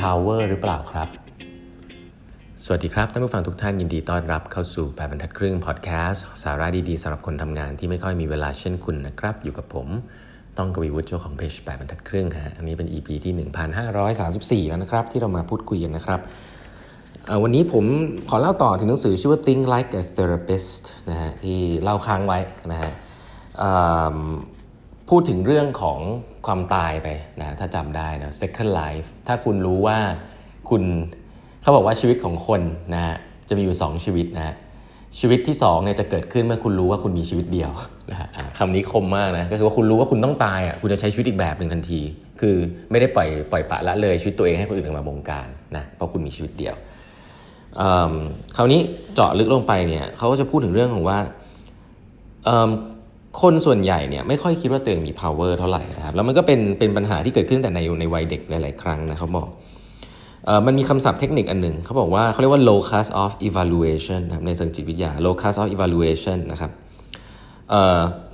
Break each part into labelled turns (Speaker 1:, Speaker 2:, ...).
Speaker 1: power หรือเปล่าครับ สวัสดีครับท่านผู้ฟังทุกท่านยินดีต้อนรับเข้าสู่แปดบรรทัดครึ่งพอดแคสต์สาระดีๆสำหรับคนทำงานที่ไม่ค่อยมีเวลาเช่นคุณนะครับ อยู่กับผม ต้องกวีวุฒิเจ้าของเพจแปดบรรทัดครึ่งฮะอันนี้เป็น EP ที่ 1534 แล้วนะครับ ที่เรามาพูดคุยกันนะครับวันนี้ผมขอเล่าต่อถึงหนังสือชื่อว่า Think Like a Therapist นะฮะที่เล่าค้างไว้นะฮะ พูดถึงเรื่องของความตายไปนะถ้าจำได้นะ second life ถ้าคุณรู้ว่าคุณเขาบอกว่าชีวิตของคนนะฮะจะมีอยู่ 2 ชีวิตนะฮะชีวิตที่2เนี่ยจะเกิดขึ้นเมื่อคุณรู้ว่าคุณมีชีวิตเดียวนะฮะคำนี้คมมากนะก็คือว่าคุณรู้ว่าคุณต้องตายอะคุณจะใช้ชีวิตอีกแบบหนึ่งทันที คือไม่ได้ปล่อยปล่อยปะละเลยชีวิตตัวเองให้คนอื่นมาบงการนะเพราะคุณมีชีวิตเดียวคราวนี้เจาะลึกลงไปเนี่ยเขาก็จะพูดถึงเรื่องของว่า คนส่วนใหญ่เนี่ยไม่ค่อยคิดว่าตัวเองมี power เท่าไหร่นะครับแล้วมันก็เป็นเป็นปัญหาที่เกิดขึ้นแต่ในในวัยเด็กหลาย ๆ ครั้งนะเขาบอกมันมีคำศัพท์เทคนิคอันหนึ่งเขาบอกว่าเขาเรียกว่า locus of evaluation นะครับในเชิงจิตวิทยา locus of evaluation นะครับ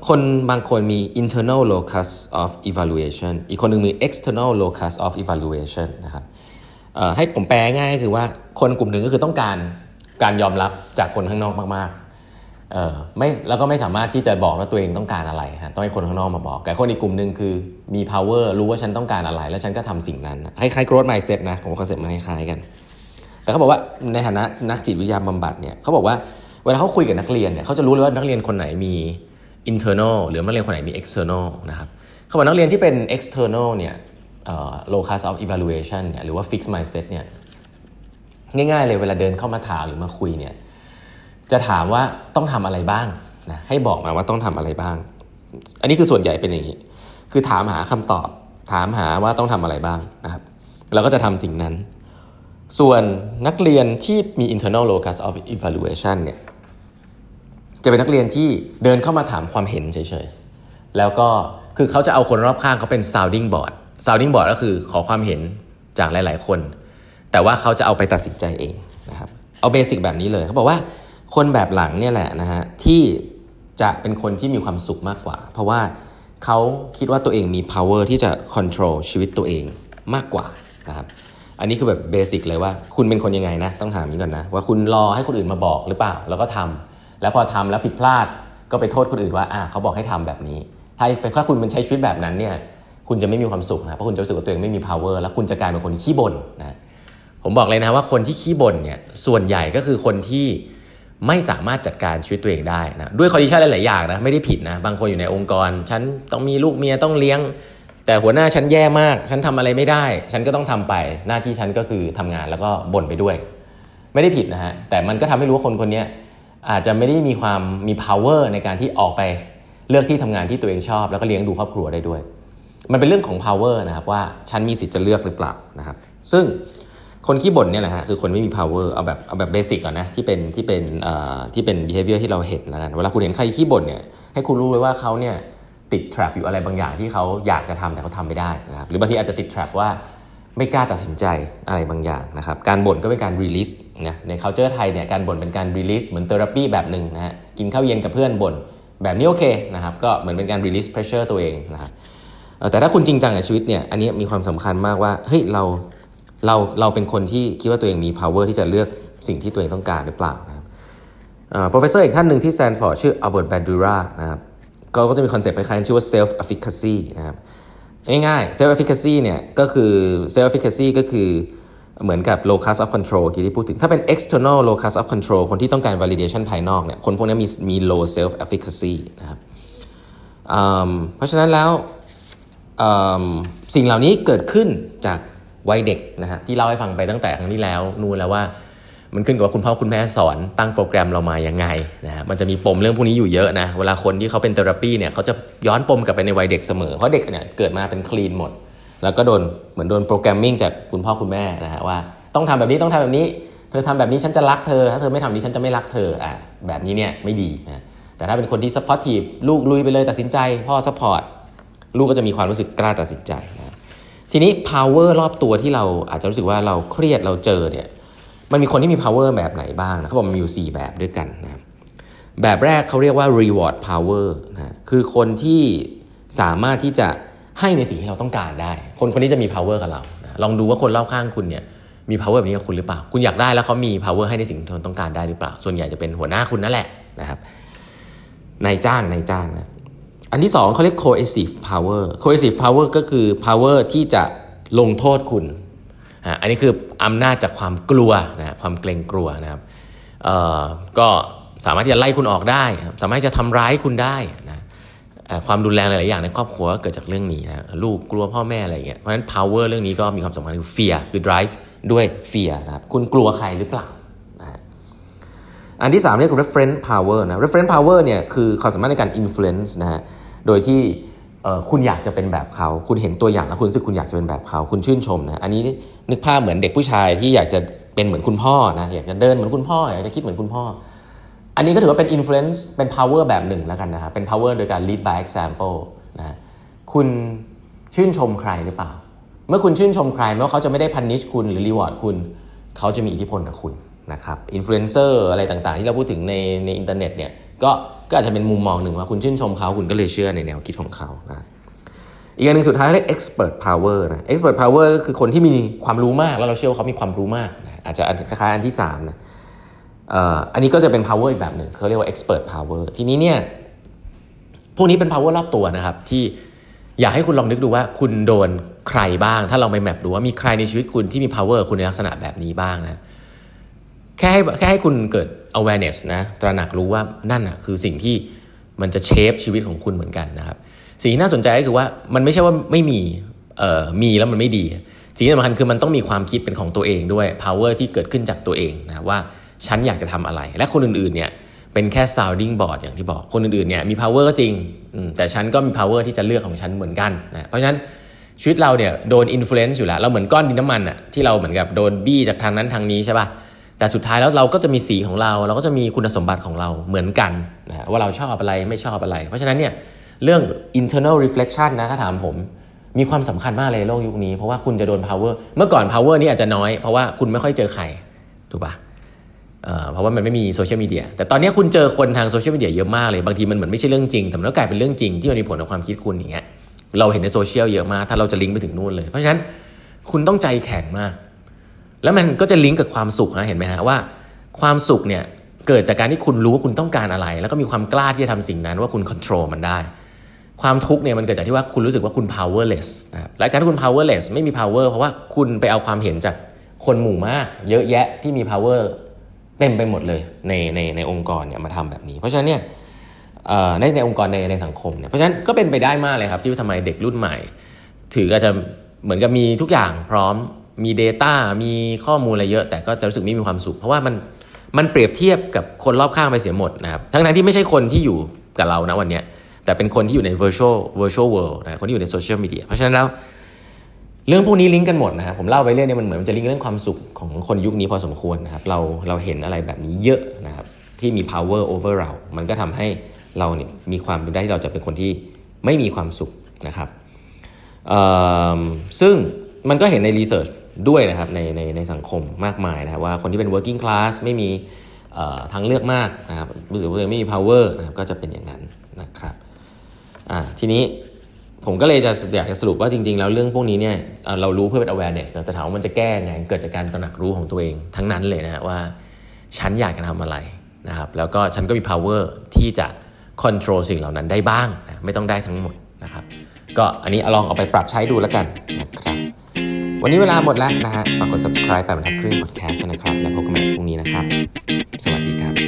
Speaker 1: คนบางคนมี internal locus of evaluation อีกคนหนึ่งมี external locus of evaluation นะครับให้ผมแปลง่ายคือว่าคนกลุ่มหนึ่งก็คือต้องการการยอมรับจากคนข้างนอกมาก ๆ เออไม่แล้วก็ไม่สามารถที่จะบอกว่าตัวเองต้องการอะไรฮะต้องให้คนข้างนอกมาบอก แต่คนอีกกลุ่มหนึ่งคือมี power รู้ว่าฉันต้องการอะไร แล้วฉันก็ทำสิ่งนั้นคล้ายๆ growth mindset นะผม concept มันคล้ายๆกัน แต่เขาบอกว่าในฐานะนักจิตวิทยาบำบัดเนี่ยเขาบอกว่าเวลาเขาคุยกับนักเรียนเนี่ยเขาจะรู้เลยว่านักเรียนคนไหนมี internal หรือนักเรียนคนไหนมี external นะครับเขาบอกนักเรียนที่เป็น external เนี่ย locus of evaluation เนี่ยหรือว่า fixed mindset เนี่ยง่ายๆเลยเวลาเดินเข้ามาถามหรือมาคุยเนี่ย จะถามว่าต้องทำอะไรบ้างนะให้บอกมาว่าต้องทำอะไรบ้าง อันนี้คือส่วนใหญ่เป็นอย่างนี้ คือถามหาคำตอบ ถามหาว่าต้องทำอะไรบ้างนะครับเราก็จะทำสิ่งนั้น ส่วนนักเรียนที่มี internal locus of evaluation เนี่ยจะเป็นนักเรียนที่เดินเข้ามาถามความเห็นเฉยๆ แล้วก็คือเขาจะเอาคนรอบข้างเขาเป็น sounding board sounding board ก็คือขอความเห็นจากหลายๆคน แต่ว่าเขาจะเอาไปตัดสินใจเองนะครับ เอา basic แบบนี้เลยเขาบอกว่า คนแบบหลังเนี่ยแหละนะฮะที่จะเป็นคนที่มีความสุขมากกว่า เพราะว่าเขาคิดว่าตัวเองมี power ที่จะ control ชีวิตตัวเองมากกว่านะครับอันนี้คือแบบ basic เลยว่าคุณเป็นคนยังไงนะ ต้องถามนี้ก่อนนะ ว่าคุณรอให้คนอื่นมาบอกหรือเปล่า แล้วก็ทำแล้วพอทำแล้วผิดพลาดก็ไปโทษคนอื่นว่าอ่าเขาบอกให้ทำแบบนี้ ถ้าถ้าคุณเป็นใช้ชีวิตแบบนั้นเนี่ยคุณจะไม่มีความสุขนะเพราะคุณจะรู้สึกว่าตัวเองไม่มี power แล้วคุณจะกลายเป็นคนขี้บ่นนะผมบอกเลยนะว่าคนที่ขี้บ่นเนี่ยส่วนใหญ่ก็คือคนที่ ไม่สามารถจัดการชีวิตตัวเองได้นะด้วยคอนดิชันหลาย ๆ อย่างนะไม่ได้ผิดนะบางคนอยู่ในองค์กร ฉันต้องมีลูกเมียต้องเลี้ยง แต่หัวหน้าฉันแย่มาก ฉันทำอะไรไม่ได้ ฉันก็ต้องทำไปหน้าที่ฉันก็คือทำงานแล้วก็บ่นไปด้วย ไม่ได้ผิดนะฮะแต่มันก็ทำให้รู้ว่าคนคนนี้อาจจะไม่ได้มีความมี power ในการที่ออกไปเลือกที่ทำงานที่ตัวเองชอบ แล้วก็เลี้ยงดูครอบครัวได้ด้วย มันเป็นเรื่องของ power นะครับว่าฉันมีสิทธิ์จะเลือกหรือเปล่านะครับ ซึ่ง คนขี้บ่นเนี่ยแหละฮะคือคนไม่มี power เอาแบบเอาแบบเบสิกก่อนนะที่เป็นที่เป็นที่เป็น behavior ที่เราเห็นแล้วกันเวลาคุณเห็นใครขี้บ่นเนี่ยให้คุณรู้เลยว่าเขาเนี่ยติด trap อยู่อะไรบางอย่างที่เขาอยากจะทำแต่เขาทำไม่ได้นะครับหรือบางทีอาจจะติด trap ว่าไม่กล้าตัดสินใจอะไรบางอย่างนะครับการบ่นก็เป็นการ release นะใน culture ไทยเนี่ยการบ่นเป็นการ release เหมือน therapy แบบหนึ่งนะฮะกินข้าวเย็นกับเพื่อนบ่นแบบนี้โอเคนะครับก็เหมือนเป็นการ release pressure ตัวเองนะครับแต่ถ้าคุณจริงจังกับชีวิตเนี่ยอันนี้มีความสำคัญมากว่าเฮ้ยเรา เราเราเป็นคนที่คิดว่าตัวเองมี power ที่จะเลือกสิ่งที่ตัวเองต้องการหรือเปล่านะครับ professor อีกท่านหนึ่งที่แซนฟอร์ดชื่ออัลเบิร์ตแบนดูรานะครับก็จะมี concept คล้ายๆชื่อว่า self efficacy นะครับง่ายๆ self efficacy เนี่ยก็คือ self efficacy ก็คือเหมือนกับ locus of control ที่พูดถึง ถ้าเป็น external locus of control คนที่ต้องการ validation ภายนอกเนี่ยคนพวกนี้มีมี low self efficacy นะครับเพราะฉะนั้นแล้วสิ่งเหล่านี้เกิดขึ้นจาก วัยเด็กนะฮะที่เล่าให้ฟังไปตั้งแต่ครั้งที่แล้วนู่นแล้วว่า มันขึ้นกับว่าคุณพ่อคุณแม่สอนตั้งโปรแกรมเรามายังไงนะฮะมันจะมีปมเรื่องพวกนี้อยู่เยอะนะเวลาคนที่เขาเป็นเทอราปีเนี่ยเขาจะย้อนปมกลับไปในวัยเด็กเสมอเพราะเด็กเนี่ยเกิดมาเป็น clean หมด แล้วก็โดนเหมือนโดน programming จากคุณพ่อคุณแม่นะฮะว่าต้องทำแบบนี้ต้องทำแบบนี้ เธอทำแบบนี้ฉันจะรักเธอ ถ้าเธอไม่ทำนี้ฉันจะไม่รักเธออ่าแบบนี้เนี่ยไม่ดีนะแต่ถ้าเป็นคนที่ supportive ลูกลุยไปเลยตัดสินใจ พ่อ support ลูกก็จะมีความรู้สึกกล้าตัดสินใจนะ ทีนี้ power รอบตัวที่เราอาจจะรู้สึกว่าเราเครียดเราเจอเนี่ยมันมีคนที่มี power แบบไหนบ้างนะเขาบอกมันมีอยู่ 4 แบบด้วยกันนะครับแบบแรกเขาเรียกว่า reward power นะคือคนที่สามารถที่จะให้ในสิ่งที่เราต้องการได้ คนคนนี้จะมี power กับเรานะลองดูว่าคนรอบข้างคุณเนี่ยมี power แบบนี้กับคุณหรือเปล่า คุณอยากได้แล้วเขามี power ให้ในสิ่งที่คุณต้องการได้หรือเปล่า ส่วนใหญ่จะเป็นหัวหน้าคุณนั่นแหละนะครับนายจ้างนายจ้างนะ อันที่สองเขาเรียก coercive power coercive power ก็คือ power ที่จะลงโทษคุณอันนี้คืออำนาจจากความกลัวนะความเกรงกลัวนะครับก็สามารถที่จะไล่คุณออกได้ สามารถจะทำร้ายคุณได้นะความรุนแรงหลาย ๆ อย่างในครอบครัวก็เกิดจากเรื่องนี้นะลูกกลัวพ่อแม่อะไรอย่างเงี้ยเพราะฉะนั้น power เรื่องนี้ก็มีความสำคัญคือ fear คือ drive ด้วย fear นะครับคุณกลัวใครหรือเปล่านะอันที่ 3 เรียก reference power นะ reference power เนี่ยคือความสามารถในการ influence นะฮะ โดยที่คุณอยากจะเป็นแบบเขา คุณเห็นตัวอย่างแล้วคุณรู้สึกคุณอยากจะเป็นแบบเขา คุณชื่นชมนะ อันนี้นึกภาพเหมือนเด็กผู้ชายที่อยากจะเป็นเหมือนคุณพ่อนะ อยากจะเดินเหมือนคุณพ่อ อยากจะคิดเหมือนคุณพ่อ อันนี้ก็ถือว่าเป็น influence เป็น power แบบหนึ่งแล้วกันนะครับเป็น power โดยการ lead by example นะ คุณชื่นชมใครหรือเปล่า เมื่อคุณชื่นชมใครไม่ว่าเขาจะไม่ได้ punish คุณหรือ reward คุณ เขาจะมีอิทธิพลกับคุณนะครับอินฟลูเอนเซอร์อะไรต่างๆ ที่เราพูดถึงในในอินเทอร์เน็ตเนี่ย ก็ ก็อาจจะเป็นมุมมองหนึ่งว่าคุณชื่นชมเขาคุณก็เลยเชื่อในแนวคิดของเขานะอีกอย่างหนึ่งสุดท้ายเรียก expert power นะ expert power ก็คือคนที่มีความรู้มากแล้วเราเชื่อว่าเขามีความรู้มากนะอาจจะคล้ายอันที่3นะอันนี้ก็จะเป็น power อีกแบบหนึ่งเขาเรียกว่า expert power ทีนี้เนี่ยพวกนี้เป็น power รอบตัวนะครับ ที่อยากให้คุณลองนึกดูว่าคุณโดนใครบ้าง ถ้าลองไปแมปดูว่ามีใครในชีวิตคุณที่มี power คุณในลักษณะแบบนี้บ้างนะ แค่ให้แค่ให้คุณเกิด awareness นะตระหนักรู้ว่านั่นอะคือสิ่งที่มันจะเชฟชีวิตของคุณเหมือนกันนะครับ สิ่งที่น่าสนใจก็คือว่ามันไม่ใช่ว่าไม่มีเอ่อมีแล้วมันไม่ดี สิ่งที่สำคัญคือมันต้องมีความคิดเป็นของตัวเองด้วย power ที่เกิดขึ้นจากตัวเองนะว่าฉันอยากจะทำอะไร และคนอื่นๆเนี่ยเป็นแค่ sounding board อย่างที่บอกคนอื่นๆเนี่ยมี power ก็จริง แต่ฉันก็มี power ที่จะเลือกของฉันเหมือนกันนะเพราะฉะนั้นชีวิตเราเนี่ยโดน influence อยู่แล้วเราเหมือนก้อนดินน้ำมันอะที่เราเหมือนกับโดนบี้จากทางนั้นทางนี้ใช่ป่ะ แต่สุดท้ายแล้วเราก็จะมีสีของเรา เราก็จะมีคุณสมบัติของเราเหมือนกันนะว่าเราชอบอะไรไม่ชอบอะไร เพราะฉะนั้นเนี่ยเรื่อง internal reflection นะถ้าถามผมมีความสำคัญมากเลยโลกยุคนี้ เพราะว่าคุณจะโดน power เมื่อก่อน power นี่อาจจะน้อย เพราะว่าคุณไม่ค่อยเจอใครถูกปะเพราะว่ามันไม่มีโซเชียลมีเดียแต่ตอนนี้คุณเจอคนทางโซเชียลมีเดียเยอะมากเลย บางทีมันเหมือนไม่ใช่เรื่องจริง แต่มันก็กลายเป็นเรื่องจริงที่มันมีผลต่อความคิดคุณอย่างเงี้ยเราเห็นในโซเชียลเยอะมาก ถ้าเราจะลิงก์ไปถึงนู่นเลย เพราะฉะนั้นคุณต้องใจแข็งมาก แล้วมันก็จะลิงก์กับความสุขนะเห็นไหมฮะว่า ความสุขเนี่ยเกิดจากการที่คุณรู้ว่าคุณต้องการอะไร แล้วก็มีความกล้าที่จะทำสิ่งนั้นว่าคุณควบคุมมันได้ ความทุกข์เนี่ยมันเกิดจากที่ว่าคุณรู้สึกว่าคุณ powerless นะครับและการที่คุณ powerless ไม่มี power เพราะว่าคุณไปเอาความเห็นจากคนหมู่มากเยอะแยะที่มี power เต็มไปหมดเลยในในในองค์กรเนี่ยมาทำแบบนี้ เพราะฉะนั้นเนี่ยในในองค์กรในในสังคมเนี่ยเพราะฉะนั้นก็เป็นไปได้มากเลยครับที่ทำไมเด็กรุ่นใหม่ ถืออาจจะเหมือนกับมีทุกอย่างพร้อม มี Data มีข้อมูลอะไรเยอะ แต่ก็จะรู้สึกไม่มีความสุข เพราะว่ามันมันเปรียบเทียบกับคนรอบข้างไปเสียหมดนะครับทั้งนั้นที่ไม่ใช่คนที่อยู่กับเรานะวันนี้แต่เป็นคนที่อยู่ใน virtual virtual world นะคนที่อยู่ในโซเชียลมีเดียเพราะฉะนั้นแล้วเรื่องพวกนี้ลิงก์กันหมดนะครับผมเล่าไปเรื่องนี้มันเหมือนมันจะลิงก์เรื่องความสุขของคนยุคนี้พอสมควรนะครับเราเราเห็นอะไรแบบนี้เยอะนะครับที่มี power over เรา มันก็ทำให้เราเนี่ยมีความเป็นได้ที่เราจะเป็นคนที่ไม่มีความสุขนะครับซึ่งมันก็เห็นในรีเสิร์ช ด้วยนะครับในในในสังคมมากมายนะครับว่าคนที่เป็น working class ไม่มีทางเลือกมากนะครับรู้สึกว่าไม่มี power นะครับก็จะเป็นอย่างนั้นนะครับทีนี้ผมก็เลยจะอยากจะสรุปว่าจริงๆ แล้วเรื่องพวกนี้เนี่ยเรารู้เพื่อเป็น awareness นะแต่ถามว่ามันจะแก้ไงเกิดจากการตระหนักรู้ของตัวเองทั้งนั้นเลยนะว่าฉันอยากจะทำอะไรนะครับแล้วก็ฉันก็มี power ที่จะ control สิ่งเหล่านั้นได้บ้างนะไม่ต้องได้ทั้งหมดนะครับก็อันนี้ลองเอาไปปรับใช้ดูแล้วกันนะครับ วันนี้เวลาหมดแล้วนะฮะ ฝากกด subscribe แบบทัดครึ่งกดแคสต์นะครับ แล้วพบกันใหม่พรุ่งนี้นะครับ สวัสดีครับ